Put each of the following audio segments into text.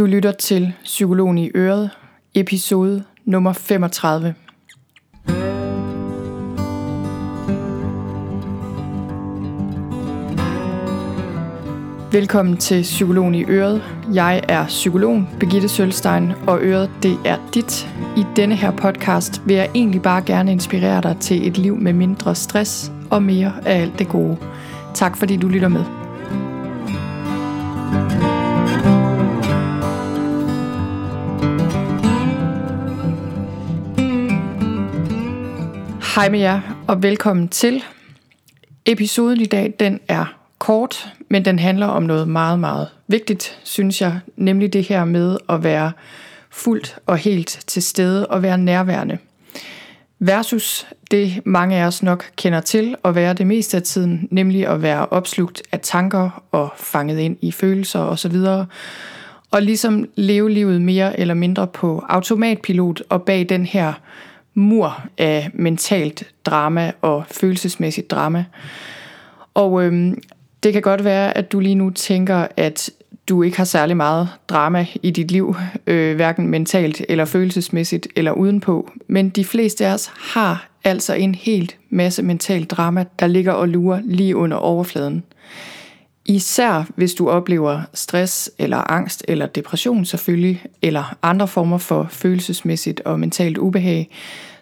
Du lytter til Psykologen i Øret, episode nummer 35. Velkommen til Psykologen i Øret. Jeg er psykolog Begitte Sølstein, og Øret det er dit. I denne her podcast vil jeg egentlig bare gerne inspirere dig til et liv med mindre stress og mere af alt det gode. Tak fordi du lytter med. Hej med jer, og velkommen til. Episoden i dag, den er kort, men den handler om noget meget, meget vigtigt, synes jeg, nemlig det her med at være fuldt og helt til stede og være nærværende. Versus det, mange af os nok kender til at være det meste af tiden, nemlig at være opslugt af tanker og fanget ind i følelser osv., og ligesom leve livet mere eller mindre på automatpilot og bag den her mur af mentalt drama og følelsesmæssigt drama. Og øhm, det kan godt være, at du lige nu tænker, at du ikke har særlig meget drama i dit liv, øh, hverken mentalt eller følelsesmæssigt eller udenpå. Men de fleste af os har altså en helt masse mentalt drama, der ligger og lurer lige under overfladen. Især hvis du oplever stress eller angst eller depression selvfølgelig, eller andre former for følelsesmæssigt og mentalt ubehag,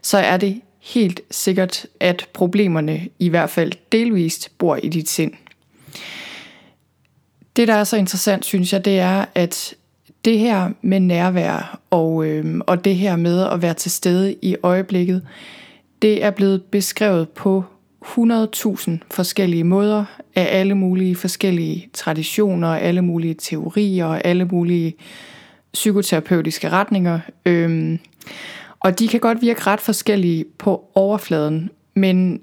så er det helt sikkert, at problemerne i hvert fald delvist bor i dit sind. Det, der er så interessant, synes jeg, det er, at det her med nærvær og, øh, og det her med at være til stede i øjeblikket, det er blevet beskrevet på 100.000 forskellige måder af alle mulige forskellige traditioner, alle mulige teorier og alle mulige psykoterapeutiske retninger. Øhm, og de kan godt virke ret forskellige på overfladen, men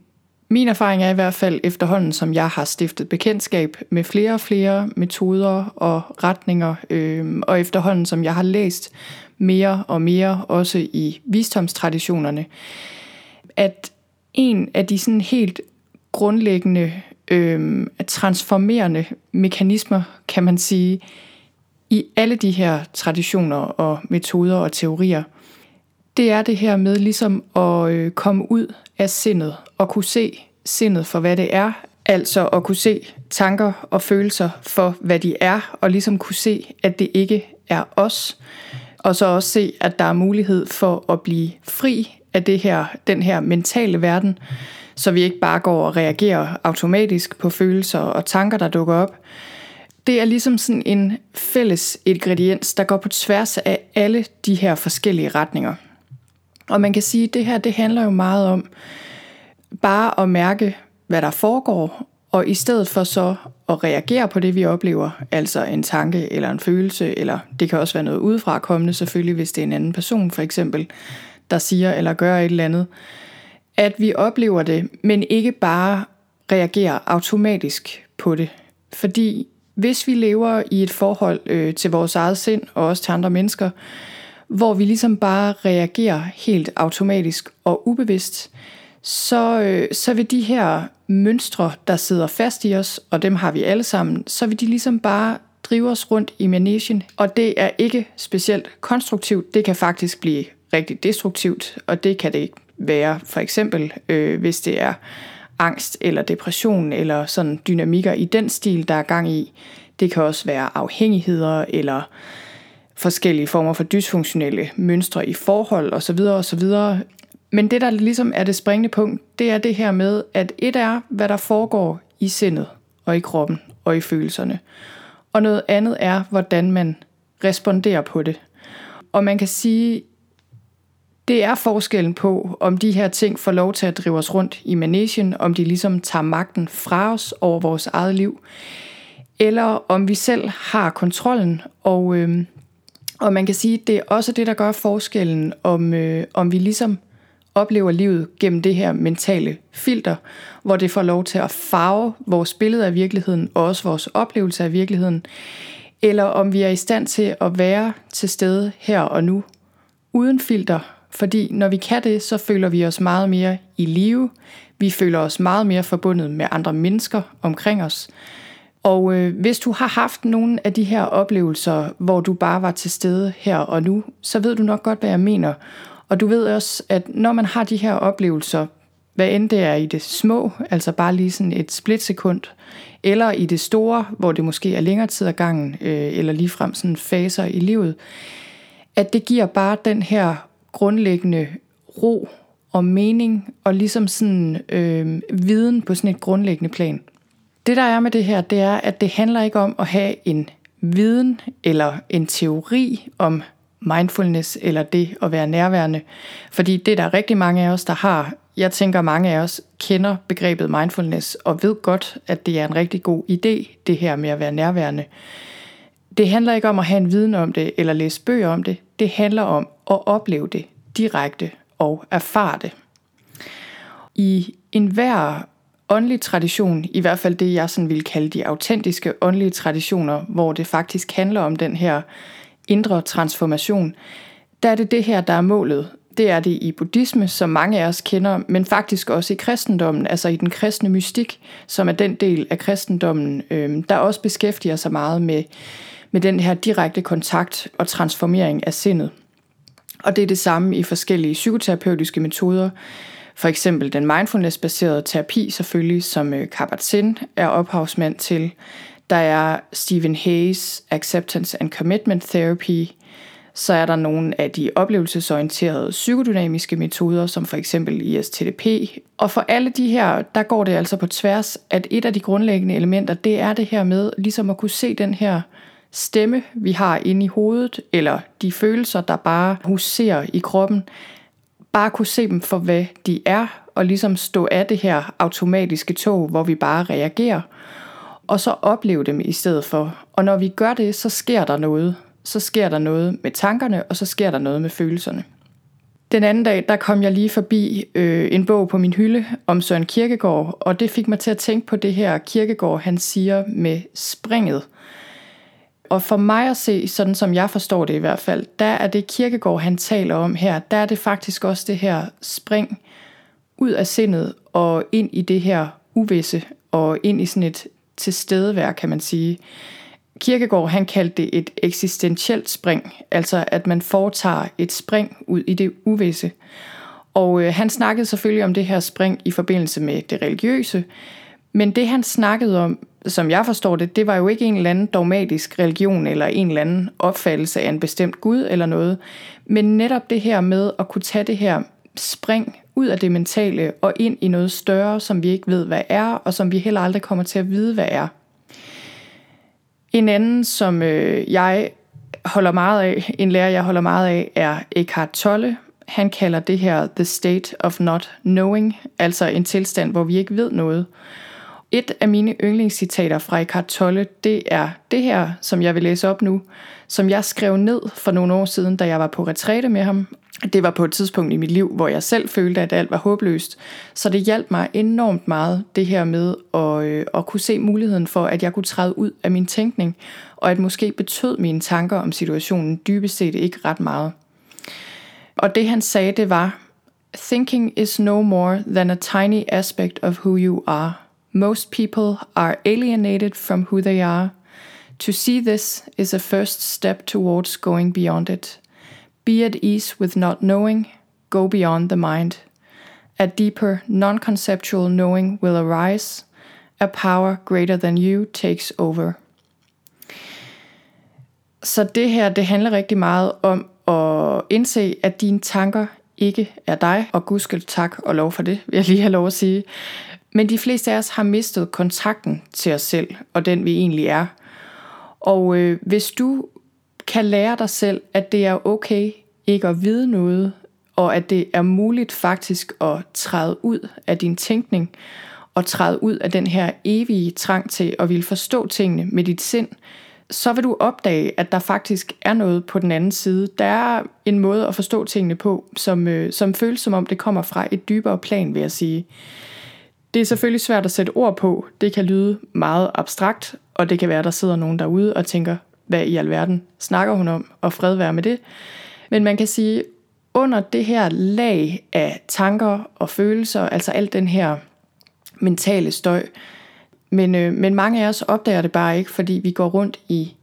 min erfaring er i hvert fald efterhånden, som jeg har stiftet bekendtskab med flere og flere metoder og retninger, øh, og efterhånden som jeg har læst mere og mere, også i visdomstraditionerne, at en af de sådan helt grundlæggende øh, transformerende mekanismer, kan man sige, i alle de her traditioner og metoder og teorier, det er det her med ligesom at øh, komme ud af sindet og kunne se sindet for, hvad det er. Altså at kunne se tanker og følelser for, hvad de er, og ligesom kunne se, at det ikke er os. Og så også se, at der er mulighed for at blive fri af det her, den her mentale verden, så vi ikke bare går og reagerer automatisk på følelser og tanker, der dukker op. Det er ligesom sådan en fælles ingrediens, der går på tværs af alle de her forskellige retninger. Og man kan sige, at det her det handler jo meget om bare at mærke, hvad der foregår, og i stedet for så at reagere på det, vi oplever, altså en tanke eller en følelse, eller det kan også være noget udefra kommende selvfølgelig, hvis det er en anden person for eksempel, der siger eller gør et eller andet, at vi oplever det, men ikke bare reagerer automatisk på det. Fordi hvis vi lever i et forhold øh, til vores eget sind og også til andre mennesker, hvor vi ligesom bare reagerer helt automatisk og ubevidst, så, øh, så vil de her mønstre, der sidder fast i os, og dem har vi alle sammen, så vil de ligesom bare drive os rundt i managen, og det er ikke specielt konstruktivt. Det kan faktisk blive rigtig destruktivt, og det kan det være for eksempel, øh, hvis det er angst eller depression eller sådan dynamikker i den stil, der er gang i. Det kan også være afhængigheder eller forskellige former for dysfunktionelle mønstre i forhold osv. osv. Men det, der ligesom er det springende punkt, det er det her med, at et er, hvad der foregår i sindet og i kroppen og i følelserne. Og noget andet er, hvordan man responderer på det. Og man kan sige, det er forskellen på, om de her ting får lov til at drive os rundt i managen, om de ligesom tager magten fra os over vores eget liv, eller om vi selv har kontrollen. Og, øh, og man kan sige, det er også det, der gør forskellen, om, øh, om vi ligesom oplever livet gennem det her mentale filter, hvor det får lov til at farve vores billede af virkeligheden og også vores oplevelse af virkeligheden, eller om vi er i stand til at være til stede her og nu, uden filter, fordi når vi kan det, så føler vi os meget mere i live, vi føler os meget mere forbundet med andre mennesker omkring os, Og øh, hvis du har haft nogle af de her oplevelser, hvor du bare var til stede her og nu, så ved du nok godt, hvad jeg mener. Og du ved også, at når man har de her oplevelser, hvad end det er i det små, altså bare lige sådan et splitsekund, eller i det store, hvor det måske er længere tid ad gangen, øh, eller ligefrem sådan faser i livet, at det giver bare den her grundlæggende ro og mening, og ligesom sådan øh, viden på sådan et grundlæggende plan. Det der er med det her, det er, at det handler ikke om at have en viden eller en teori om mindfulness eller det at være nærværende. Fordi det er der rigtig mange af os, der har. Jeg tænker, mange af os kender begrebet mindfulness og ved godt, at det er en rigtig god idé, det her med at være nærværende. Det handler ikke om at have en viden om det eller læse bøger om det. Det handler om at opleve det direkte og erfare det. I enhver åndelig tradition, i hvert fald det jeg sådan vil kalde de autentiske åndelige traditioner, hvor det faktisk handler om den her indre transformation, der er det det her, der er målet. Det er det i buddhisme, som mange af os kender, men faktisk også i kristendommen, altså i den kristne mystik, som er den del af kristendommen, øh, der også beskæftiger sig meget med, med den her direkte kontakt og transformering af sindet. Og det er det samme i forskellige psykoterapeutiske metoder, for eksempel den mindfulness-baserede terapi selvfølgelig, som øh, Kabat-Zinn er ophavsmand til. Der er Stephen Hayes Acceptance and Commitment Therapy. Så er der nogle af de oplevelsesorienterede psykodynamiske metoder, som for eksempel ISTDP. Og for alle de her, der går det altså på tværs, at et af de grundlæggende elementer, det er det her med ligesom at kunne se den her stemme, vi har inde i hovedet, eller de følelser, der bare huserer i kroppen, bare kunne se dem for, hvad de er, og ligesom stå af det her automatiske tog, hvor vi bare reagerer, og så opleve dem i stedet for. Og når vi gør det, så sker der noget. Så sker der noget med tankerne, og så sker der noget med følelserne. Den anden dag, der kom jeg lige forbi øh, en bog på min hylde om Søren Kirkegaard, og det fik mig til at tænke på det her Kirkegaard, han siger med springet. Og for mig at se, sådan som jeg forstår det i hvert fald, der er det kirkegård, han taler om her, der er det faktisk også det her spring ud af sindet og ind i det her uvisse og ind i sådan et tilstedevær, kan man sige. Kirkegård han kaldte det et eksistentielt spring, altså at man foretager et spring ud i det uvisse. Og øh, han snakkede selvfølgelig om det her spring i forbindelse med det religiøse, men det han snakkede om, som jeg forstår det, det var jo ikke en eller anden dogmatisk religion eller en eller anden opfattelse af en bestemt Gud eller noget, men netop det her med at kunne tage det her spring ud af det mentale og ind i noget større, som vi ikke ved, hvad er, og som vi heller aldrig kommer til at vide, hvad er. En anden, som øh, jeg holder meget af, en lærer, jeg holder meget af, er Eckhart Tolle. Han kalder det her the state of not knowing, altså en tilstand, hvor vi ikke ved noget. Et af mine yndlingscitater fra Eckhart Tolle, det er det her, som jeg vil læse op nu, som jeg skrev ned for nogle år siden, da jeg var på retræte med ham. Det var på et tidspunkt i mit liv, hvor jeg selv følte, at alt var håbløst. Så det hjalp mig enormt meget, det her med at, øh, at kunne se muligheden for, at jeg kunne træde ud af min tænkning, og at måske betød mine tanker om situationen dybest set ikke ret meget. Og det han sagde, det var, Thinking is no more than a tiny aspect of who you are – Most people are alienated from who they are. To see this is a first step towards going beyond it. Be at ease with not knowing, go beyond the mind. A deeper, non conceptual knowing will arise. A power greater than you takes over. Så det her, det handler rigtig meget om at indse, at dine tanker ikke er dig, og gudskel tak og lov for det, vil jeg lige have lov at sige. Men de fleste af os har mistet kontakten til os selv, og den vi egentlig er. Og øh, hvis du kan lære dig selv, at det er okay ikke at vide noget, og at det er muligt faktisk at træde ud af din tænkning, og træde ud af den her evige trang til at ville forstå tingene med dit sind, så vil du opdage, at der faktisk er noget på den anden side. Der er en måde at forstå tingene på, som, øh, som føles som om det kommer fra et dybere plan, vil jeg sige. Det er selvfølgelig svært at sætte ord på. Det kan lyde meget abstrakt, og det kan være, at der sidder nogen derude og tænker, hvad i alverden snakker hun om, og fred være med det. Men man kan sige, under det her lag af tanker og følelser, altså alt den her mentale støj, Men, øh, men mange af os opdager det bare ikke, fordi vi går rundt i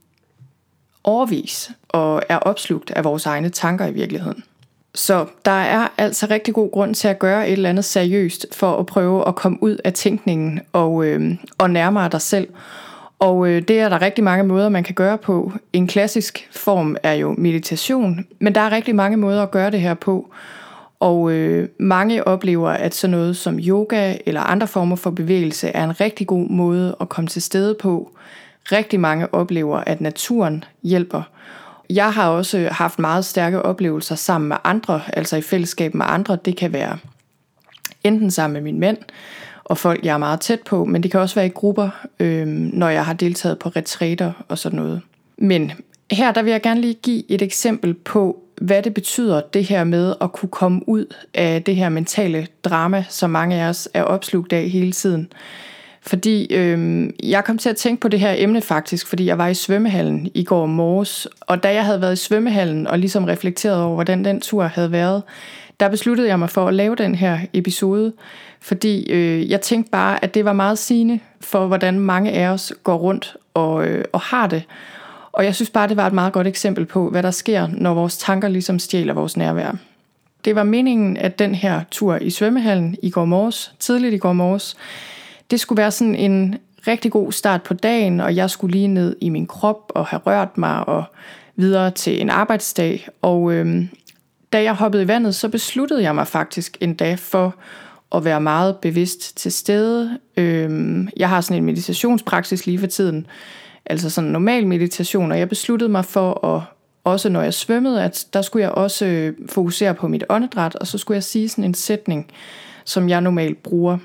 overvis og er opslugt af vores egne tanker i virkeligheden. Så der er altså rigtig god grund til at gøre et eller andet seriøst for at prøve at komme ud af tænkningen og, øh, og nærmere dig selv. Og øh, det er der rigtig mange måder, man kan gøre på. En klassisk form er jo meditation, men der er rigtig mange måder at gøre det her på. Og øh, mange oplever, at sådan noget som yoga eller andre former for bevægelse er en rigtig god måde at komme til stede på. Rigtig mange oplever, at naturen hjælper. Jeg har også haft meget stærke oplevelser sammen med andre, altså i fællesskab med andre. Det kan være enten sammen med min mænd og folk, jeg er meget tæt på, men det kan også være i grupper, øh, når jeg har deltaget på retræter og sådan noget. Men her der vil jeg gerne lige give et eksempel på, hvad det betyder det her med at kunne komme ud af det her mentale drama, som mange af os er opslugt af hele tiden. Fordi øh, jeg kom til at tænke på det her emne faktisk, fordi jeg var i svømmehallen i går morges, og da jeg havde været i svømmehallen og ligesom reflekteret over, hvordan den tur havde været, der besluttede jeg mig for at lave den her episode, fordi øh, jeg tænkte bare, at det var meget sigende for, hvordan mange af os går rundt og, øh, og har det. Og jeg synes bare, det var et meget godt eksempel på, hvad der sker, når vores tanker ligesom stjæler vores nærvær. Det var meningen, at den her tur i svømmehallen i går morges, tidligt i går morges, det skulle være sådan en rigtig god start på dagen, og jeg skulle lige ned i min krop og have rørt mig og videre til en arbejdsdag. Og øh, da jeg hoppede i vandet, så besluttede jeg mig faktisk en dag for at være meget bevidst til stede. Øh, jeg har sådan en meditationspraksis lige for tiden, altså sådan en normal meditation, og jeg besluttede mig for at også når jeg svømmede, at der skulle jeg også øh, fokusere på mit åndedræt, og så skulle jeg sige sådan en sætning, som jeg normalt bruger.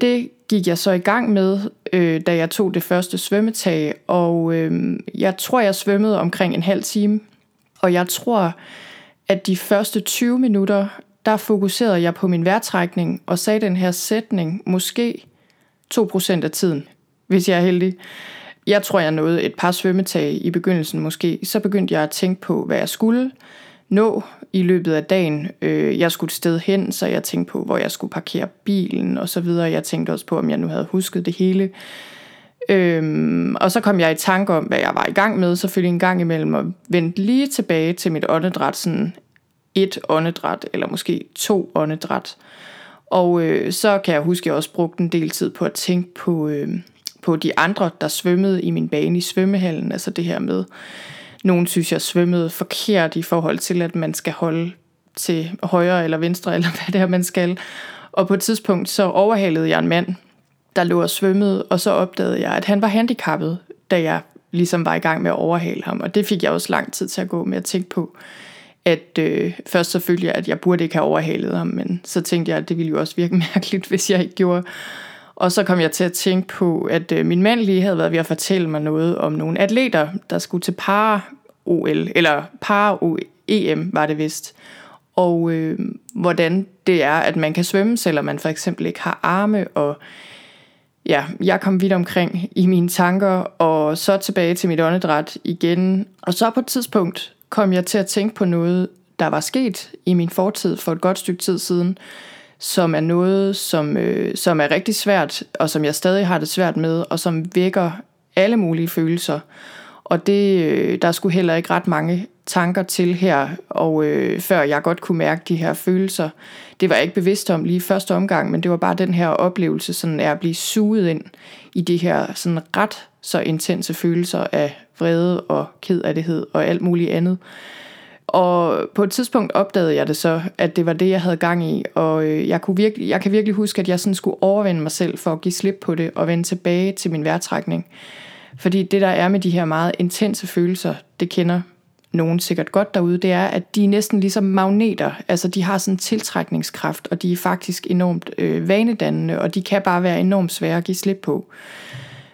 Det gik jeg så i gang med, øh, da jeg tog det første svømmetag, og øh, jeg tror, jeg svømmede omkring en halv time. Og jeg tror, at de første 20 minutter, der fokuserede jeg på min vejrtrækning og sagde den her sætning måske 2% af tiden, hvis jeg er heldig. Jeg tror, jeg nåede et par svømmetag i begyndelsen måske. Så begyndte jeg at tænke på, hvad jeg skulle nå i løbet af dagen. Øh, jeg skulle et sted hen, så jeg tænkte på, hvor jeg skulle parkere bilen og så videre. Jeg tænkte også på, om jeg nu havde husket det hele. Øhm, og så kom jeg i tanke om, hvad jeg var i gang med, selvfølgelig en gang imellem, og vendte lige tilbage til mit åndedræt, sådan et åndedræt, eller måske to åndedræt. Og øh, så kan jeg huske, at jeg også brugte en del tid på at tænke på, øh, på de andre, der svømmede i min bane i svømmehallen, altså det her med, nogen synes, jeg svømmede forkert i forhold til, at man skal holde til højre eller venstre, eller hvad det er, man skal. Og på et tidspunkt så overhalede jeg en mand, der lå og svømmede, og så opdagede jeg, at han var handicappet, da jeg ligesom var i gang med at overhale ham. Og det fik jeg også lang tid til at gå med at tænke på, at øh, først så følte jeg, at jeg burde ikke have overhalet ham, men så tænkte jeg, at det ville jo også virke mærkeligt, hvis jeg ikke gjorde. Og så kom jeg til at tænke på, at øh, min mand lige havde været ved at fortælle mig noget om nogle atleter, der skulle til para-OL, eller para-EM var det vist. Og øh, hvordan det er, at man kan svømme, selvom man for eksempel ikke har arme. Og ja, jeg kom vidt omkring i mine tanker, og så tilbage til mit åndedræt igen. Og så på et tidspunkt kom jeg til at tænke på noget, der var sket i min fortid for et godt stykke tid siden, som er noget, som, øh, som er rigtig svært, og som jeg stadig har det svært med, og som vækker alle mulige følelser. Og det, øh, der skulle heller ikke ret mange tanker til her, og øh, før jeg godt kunne mærke de her følelser. Det var jeg ikke bevidst om lige første omgang, men det var bare den her oplevelse, sådan at blive suget ind i de her sådan ret så intense følelser af vrede og kedelighed og alt muligt andet. Og på et tidspunkt opdagede jeg det så, at det var det, jeg havde gang i. Og øh, jeg, kunne virkelig, jeg kan virkelig huske, at jeg sådan skulle overvinde mig selv for at give slip på det og vende tilbage til min vejrtrækning. Fordi det, der er med de her meget intense følelser, det kender nogen sikkert godt derude, det er, at de er næsten ligesom magneter. Altså, de har sådan en tiltrækningskraft, og de er faktisk enormt øh, vanedannende, og de kan bare være enormt svære at give slip på.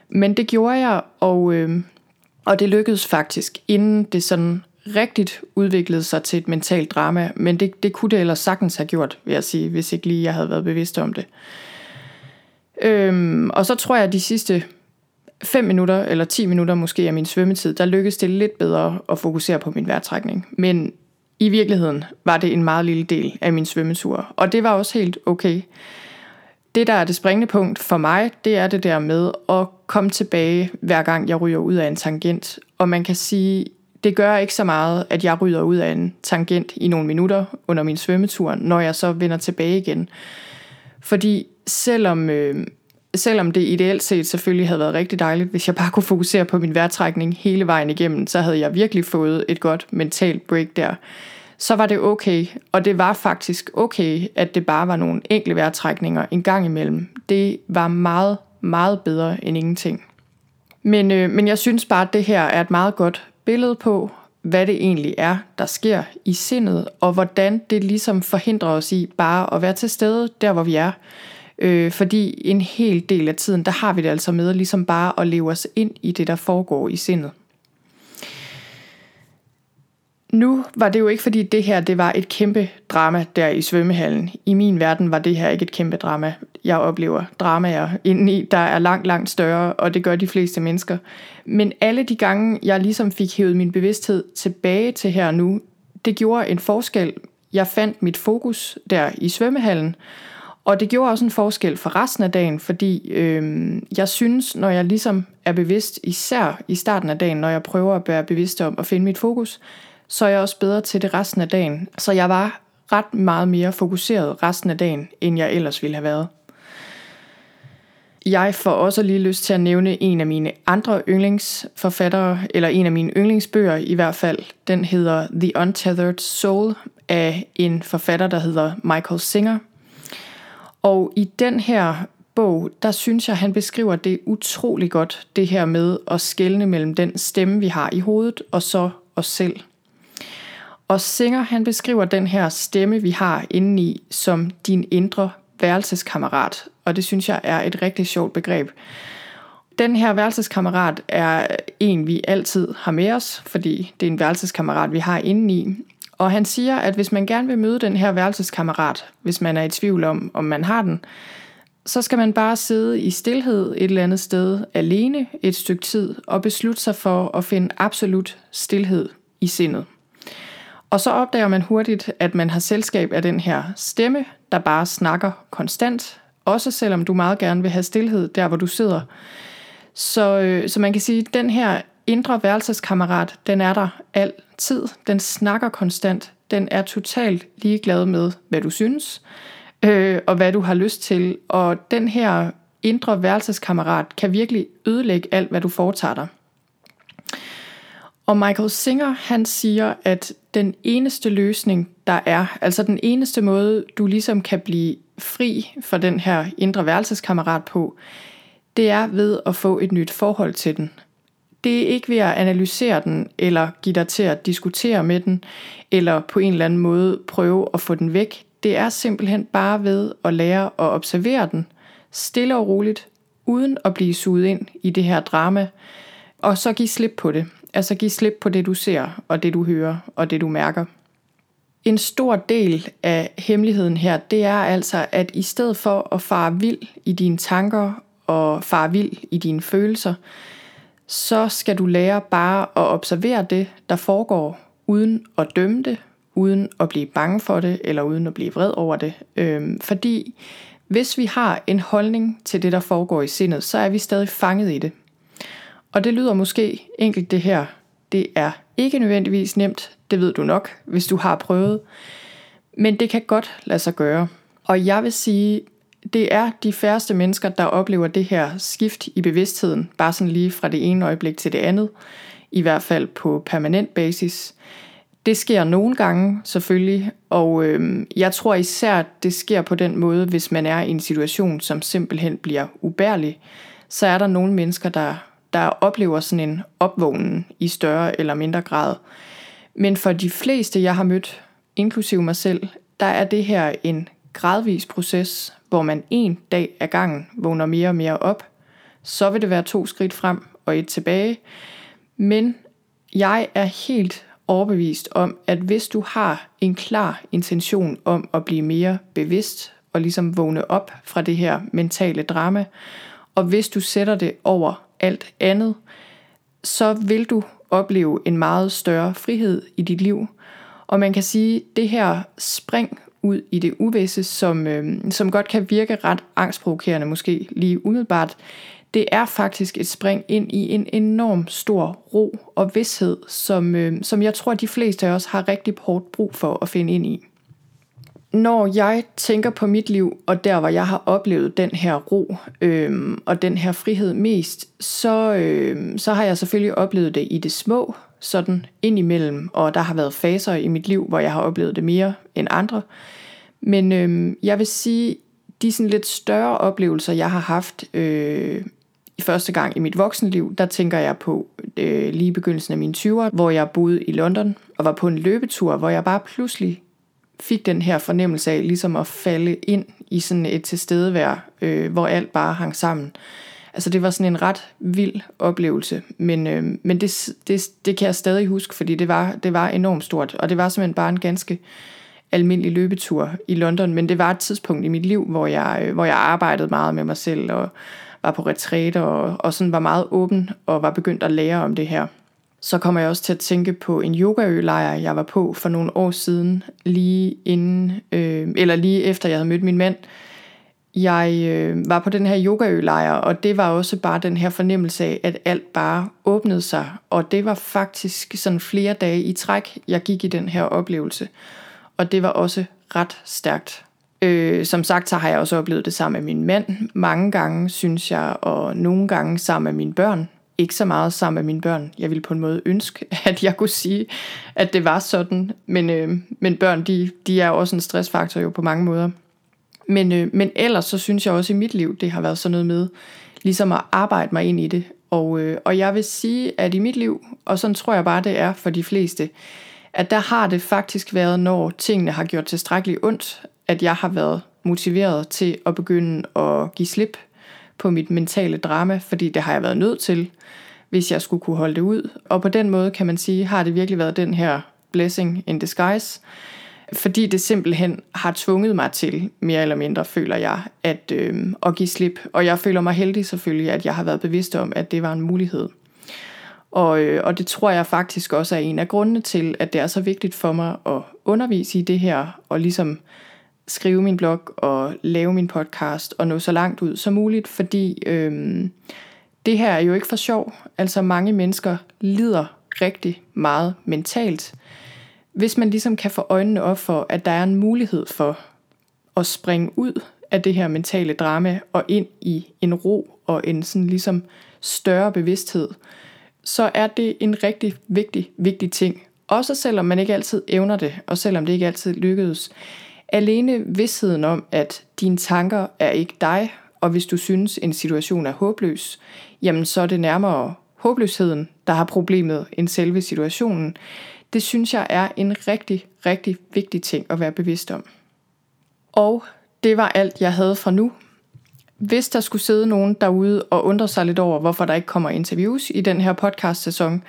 Men det gjorde jeg, og, øh, og det lykkedes faktisk, inden det sådan rigtigt udviklede sig til et mentalt drama, men det, det kunne det ellers sagtens have gjort, vil jeg sige, hvis ikke lige jeg havde været bevidst om det. Øhm, og så tror jeg, at de sidste 5 minutter eller 10 minutter måske af min svømmetid, der lykkedes det lidt bedre at fokusere på min vejrtrækning. Men i virkeligheden var det en meget lille del af min svømmetur, og det var også helt okay. det, der er det springende punkt for mig, det er det der med at komme tilbage, hver gang jeg ryger ud af en tangent. Og man kan sige, det gør ikke så meget, at jeg ryger ud af en tangent i nogle minutter under min svømmetur, når jeg så vender tilbage igen. Fordi selvom, øh, selvom det ideelt set selvfølgelig havde været rigtig dejligt, hvis jeg bare kunne fokusere på min vejrtrækning hele vejen igennem, så havde jeg virkelig fået et godt mentalt break der. Så var det okay, og det var faktisk okay, at det bare var nogle enkle vejrtrækninger en gang imellem. Det var meget, meget bedre end ingenting. Men, øh, men jeg synes bare, at det her er et meget godt billede på, hvad det egentlig er, der sker i sindet, og hvordan det ligesom forhindrer os i bare at være til stede der, hvor vi er. Øh, fordi en hel del af tiden, der har vi det altså med ligesom bare at leve os ind i det, der foregår i sindet. Nu var det jo ikke fordi det her det var et kæmpe drama der i svømmehallen. I min verden var det her ikke et kæmpe drama. Jeg oplever dramaer indeni, der er langt, langt større, og det gør de fleste mennesker. Men alle de gange, jeg ligesom fik hævet min bevidsthed tilbage til her nu, det gjorde en forskel. Jeg fandt mit fokus der i svømmehallen, og det gjorde også en forskel for resten af dagen, fordi øh, jeg synes, når jeg ligesom er bevidst, især i starten af dagen, når jeg prøver at være bevidst om at finde mit fokus, så er jeg også bedre til det resten af dagen. Så jeg var ret meget mere fokuseret resten af dagen, end jeg ellers ville have været. Jeg får også lige lyst til at nævne en af mine andre yndlingsforfattere, eller en af mine yndlingsbøger i hvert fald. Den hedder The Untethered Soul af en forfatter, der hedder Michael Singer. Og i den her bog, der synes jeg, han beskriver det utrolig godt, det her med at skelne mellem den stemme, vi har i hovedet, og så os selv. Og Singer han beskriver den her stemme, vi har indeni, som din indre værelseskammerat. Og det synes jeg er et rigtig sjovt begreb. Den her værelseskammerat er en, vi altid har med os, fordi det er en værelseskammerat, vi har indeni. Og han siger, at hvis man gerne vil møde den her værelseskammerat, hvis man er i tvivl om, om man har den, så skal man bare sidde i stillhed et eller andet sted alene et stykke tid og beslutte sig for at finde absolut stillhed i sindet. Og så opdager man hurtigt, at man har selskab af den her stemme, der bare snakker konstant, også selvom du meget gerne vil have stillhed der, hvor du sidder. Så, øh, så man kan sige, at den her indre værelseskammerat, den er der altid. Den snakker konstant. Den er totalt ligeglad med, hvad du synes, øh, og hvad du har lyst til. Og den her indre værelseskammerat kan virkelig ødelægge alt, hvad du foretager dig. Og Michael Singer, han siger, at den eneste løsning, der er, altså den eneste måde, du ligesom kan blive fri for den her indre værelseskammerat på, det er ved at få et nyt forhold til den. Det er ikke ved at analysere den, eller give dig til at diskutere med den, eller på en eller anden måde prøve at få den væk. Det er simpelthen bare ved at lære at observere den, stille og roligt, uden at blive suget ind i det her drama, og så give slip på det. Altså give slip på det, du ser, og det, du hører, og det, du mærker. En stor del af hemmeligheden her, det er altså, at i stedet for at fare vild i dine tanker og fare vild i dine følelser, så skal du lære bare at observere det, der foregår, uden at dømme det, uden at blive bange for det, eller uden at blive vred over det. Øhm, fordi hvis vi har en holdning til det, der foregår i sindet, så er vi stadig fanget i det. Og det lyder måske enkelt det her. Det er ikke nødvendigvis nemt, det ved du nok, hvis du har prøvet. Men det kan godt lade sig gøre. Og jeg vil sige, det er de færreste mennesker, der oplever det her skift i bevidstheden, bare sådan lige fra det ene øjeblik til det andet, i hvert fald på permanent basis. Det sker nogle gange selvfølgelig, og øh, jeg tror især, det sker på den måde, hvis man er i en situation, som simpelthen bliver ubærlig. Så er der nogle mennesker, der der oplever sådan en opvågning i større eller mindre grad. Men for de fleste, jeg har mødt, inklusive mig selv, der er det her en gradvis proces, hvor man en dag ad gangen vågner mere og mere op. Så vil det være to skridt frem og et tilbage. Men jeg er helt overbevist om, at hvis du har en klar intention om at blive mere bevidst og ligesom vågne op fra det her mentale drama, og hvis du sætter det over alt andet, så vil du opleve en meget større frihed i dit liv. Og man kan sige, at det her spring ud i det uvisse, som, øh, som godt kan virke ret angstprovokerende måske lige umiddelbart, det er faktisk et spring ind i en enorm stor ro og vidshed, som, øh, som jeg tror, de fleste af os har rigtig hårdt brug for at finde ind i. Når jeg tænker på mit liv, og der hvor jeg har oplevet den her ro øh, og den her frihed mest, så, øh, så har jeg selvfølgelig oplevet det i det små, sådan indimellem, og der har været faser i mit liv, hvor jeg har oplevet det mere end andre. Men øh, jeg vil sige, de sådan lidt større oplevelser, jeg har haft øh, i første gang i mit voksenliv, der tænker jeg på øh, lige begyndelsen af mine 20'er, hvor jeg boede i London og var på en løbetur, hvor jeg bare pludselig fik den her fornemmelse af ligesom at falde ind i sådan et tilstedevær, øh, hvor alt bare hang sammen. Altså det var sådan en ret vild oplevelse, men, øh, men det, det, det kan jeg stadig huske, fordi det var, det var enormt stort, og det var simpelthen bare en ganske almindelig løbetur i London, men det var et tidspunkt i mit liv, hvor jeg, øh, hvor jeg arbejdede meget med mig selv, og var på retræte, og, og sådan var meget åben, og var begyndt at lære om det her. Så kommer jeg også til at tænke på en yogaølejr, jeg var på for nogle år siden, lige inden, øh, eller lige efter jeg havde mødt min mand, jeg øh, var på den her yogaølejr, og det var også bare den her fornemmelse af, at alt bare åbnede sig. Og det var faktisk sådan flere dage i træk, jeg gik i den her oplevelse. Og det var også ret stærkt. Øh, som sagt, så har jeg også oplevet det sammen med min mand mange gange, synes jeg, og nogle gange sammen med mine børn. Ikke så meget sammen med mine børn. Jeg ville på en måde ønske, at jeg kunne sige, at det var sådan. Men, øh, men børn, de, de er også en stressfaktor jo på mange måder. Men, øh, men ellers så synes jeg også i mit liv, det har været sådan noget med, ligesom at arbejde mig ind i det. Og, øh, og jeg vil sige, at i mit liv, og sådan tror jeg bare, det er for de fleste, at der har det faktisk været, når tingene har gjort tilstrækkeligt ondt, at jeg har været motiveret til at begynde at give slip på mit mentale drama, fordi det har jeg været nødt til, hvis jeg skulle kunne holde det ud. Og på den måde kan man sige, har det virkelig været den her blessing in disguise, fordi det simpelthen har tvunget mig til, mere eller mindre føler jeg, at, øh, at give slip. Og jeg føler mig heldig selvfølgelig, at jeg har været bevidst om, at det var en mulighed. Og, øh, og det tror jeg faktisk også er en af grundene til, at det er så vigtigt for mig at undervise i det her, og ligesom skrive min blog og lave min podcast og nå så langt ud som muligt, fordi øh, det her er jo ikke for sjov. Altså mange mennesker lider rigtig meget mentalt, hvis man ligesom kan få øjnene op for, at der er en mulighed for at springe ud af det her mentale drama og ind i en ro og en sådan ligesom større bevidsthed, så er det en rigtig vigtig, vigtig ting. Også selvom man ikke altid evner det, og selvom det ikke altid lykkedes. Alene vidsheden om, at dine tanker er ikke dig, og hvis du synes, en situation er håbløs, jamen så er det nærmere håbløsheden, der har problemet, end selve situationen. Det synes jeg er en rigtig, rigtig vigtig ting at være bevidst om. Og det var alt, jeg havde fra nu. Hvis der skulle sidde nogen derude og undre sig lidt over, hvorfor der ikke kommer interviews i den her podcast-sæson,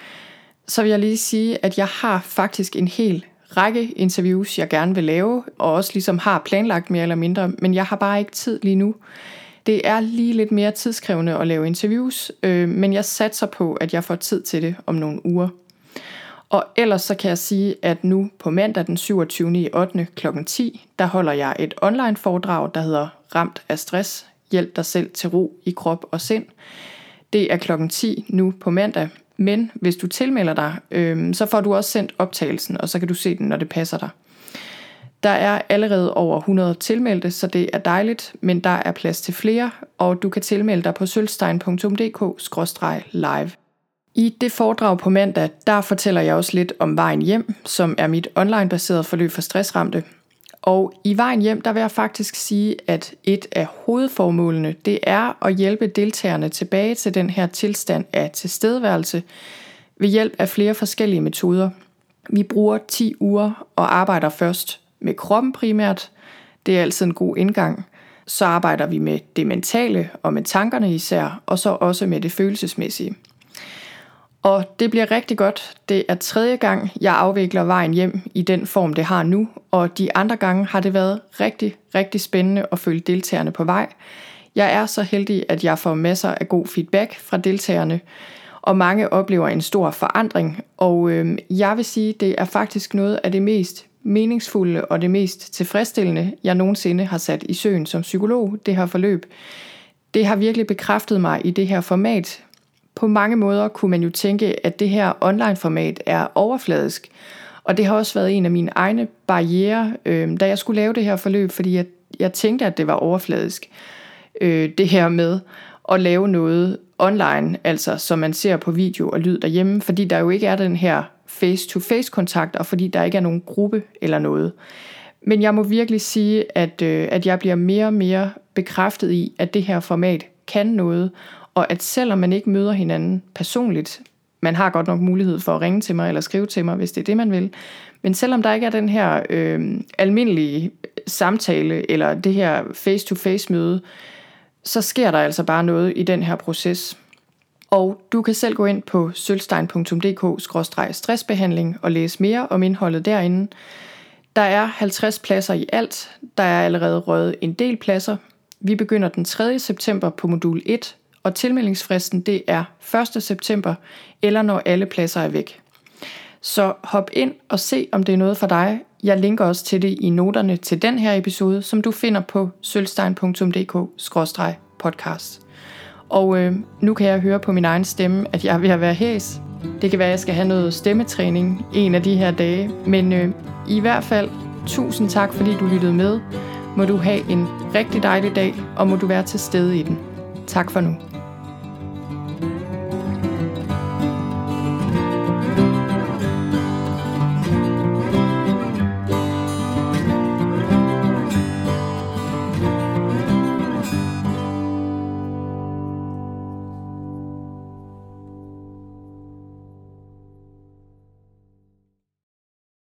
så vil jeg lige sige, at jeg har faktisk en hel række interviews, jeg gerne vil lave, og også ligesom har planlagt mere eller mindre, men jeg har bare ikke tid lige nu. Det er lige lidt mere tidskrævende at lave interviews, øh, men jeg satser på, at jeg får tid til det om nogle uger. Og ellers så kan jeg sige, at nu på mandag den 27. i 8. kl. 10, der holder jeg et online foredrag, der hedder Ramt af stress, hjælp dig selv til ro i krop og sind. Det er klokken 10 nu på mandag, men hvis du tilmelder dig, øh, så får du også sendt optagelsen, og så kan du se den, når det passer dig. Der er allerede over 100 tilmeldte, så det er dejligt, men der er plads til flere, og du kan tilmelde dig på sølvstein.dk-live. I det foredrag på mandag, der fortæller jeg også lidt om Vejen Hjem, som er mit online-baserede forløb for stressramte. Og i Vejen Hjem, der vil jeg faktisk sige, at et af hovedformålene, det er at hjælpe deltagerne tilbage til den her tilstand af tilstedeværelse ved hjælp af flere forskellige metoder. Vi bruger 10 uger og arbejder først med kroppen primært. Det er altid en god indgang. Så arbejder vi med det mentale og med tankerne især, og så også med det følelsesmæssige. Og det bliver rigtig godt. Det er tredje gang, jeg afvikler vejen hjem i den form, det har nu. Og de andre gange har det været rigtig, rigtig spændende at følge deltagerne på vej. Jeg er så heldig, at jeg får masser af god feedback fra deltagerne, og mange oplever en stor forandring. Og øh, jeg vil sige, det er faktisk noget af det mest meningsfulde og det mest tilfredsstillende, jeg nogensinde har sat i søen som psykolog, det her forløb. Det har virkelig bekræftet mig i det her format. På mange måder kunne man jo tænke, at det her online-format er overfladisk, og det har også været en af mine egne barriere, øh, da jeg skulle lave det her forløb, fordi jeg, jeg tænkte, at det var overfladisk. Øh, det her med at lave noget online, altså som man ser på video og lyd derhjemme, fordi der jo ikke er den her face-to-face kontakt, og fordi der ikke er nogen gruppe eller noget. Men jeg må virkelig sige, at, øh, at jeg bliver mere og mere bekræftet i, at det her format kan noget, og at selvom man ikke møder hinanden personligt, man har godt nok mulighed for at ringe til mig eller skrive til mig, hvis det er det, man vil, men selvom der ikke er den her øh, almindelige samtale eller det her face-to-face møde, så sker der altså bare noget i den her proces. Og du kan selv gå ind på sølvstein.dk-stressbehandling og læse mere om indholdet derinde. Der er 50 pladser i alt. Der er allerede røget en del pladser. Vi begynder den 3. september på modul 1, og tilmeldingsfristen det er 1. september, eller når alle pladser er væk. Så hop ind og se, om det er noget for dig. Jeg linker også til det i noterne til den her episode, som du finder på sølvstein.dk-podcast. Og øh, nu kan jeg høre på min egen stemme, at jeg er ved at være hæs. Det kan være, at jeg skal have noget stemmetræning en af de her dage. Men øh, i hvert fald, tusind tak, fordi du lyttede med. Må du have en rigtig dejlig dag, og må du være til stede i den. Tak for nu.